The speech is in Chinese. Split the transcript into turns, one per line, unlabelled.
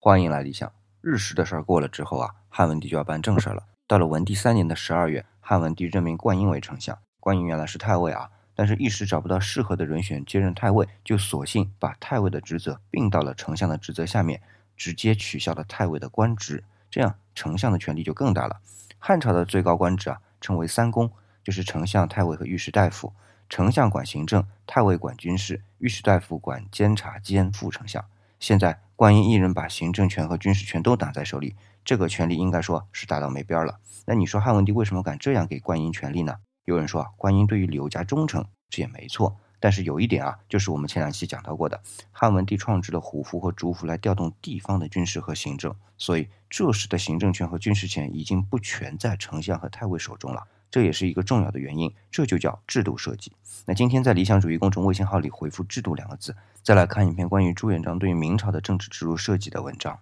欢迎来理想。日食的事儿过了之后啊，汉文帝就要办正事儿了。到了文帝三年的十二月，汉文帝任命灌婴为丞相。灌婴原来是太尉啊，但是一时找不到适合的人选接任太尉，就索性把太尉的职责并到了丞相的职责下面，直接取消了太尉的官职。这样丞相的权力就更大了。汉朝的最高官职啊，称为三公，就是丞相、太尉和御史大夫。丞相管行政，太尉管军事，御史大夫管监察兼副丞相。现在灌婴一人把行政权和军事权都拿在手里，这个权力应该说是大到没边了。那你说汉文帝为什么敢这样给灌婴权力呢？有人说啊，灌婴对于刘家忠诚，这也没错。但是有一点啊，就是我们前两期讲到过的，汉文帝创制了虎符和竹符来调动地方的军事和行政，所以这时的行政权和军事权已经不全在丞相和太尉手中了。这也是一个重要的原因，这就叫制度设计。那今天在理想主义公众微信号里回复“制度”两个字，再来看一篇关于朱元璋对于明朝的政治制度设计的文章。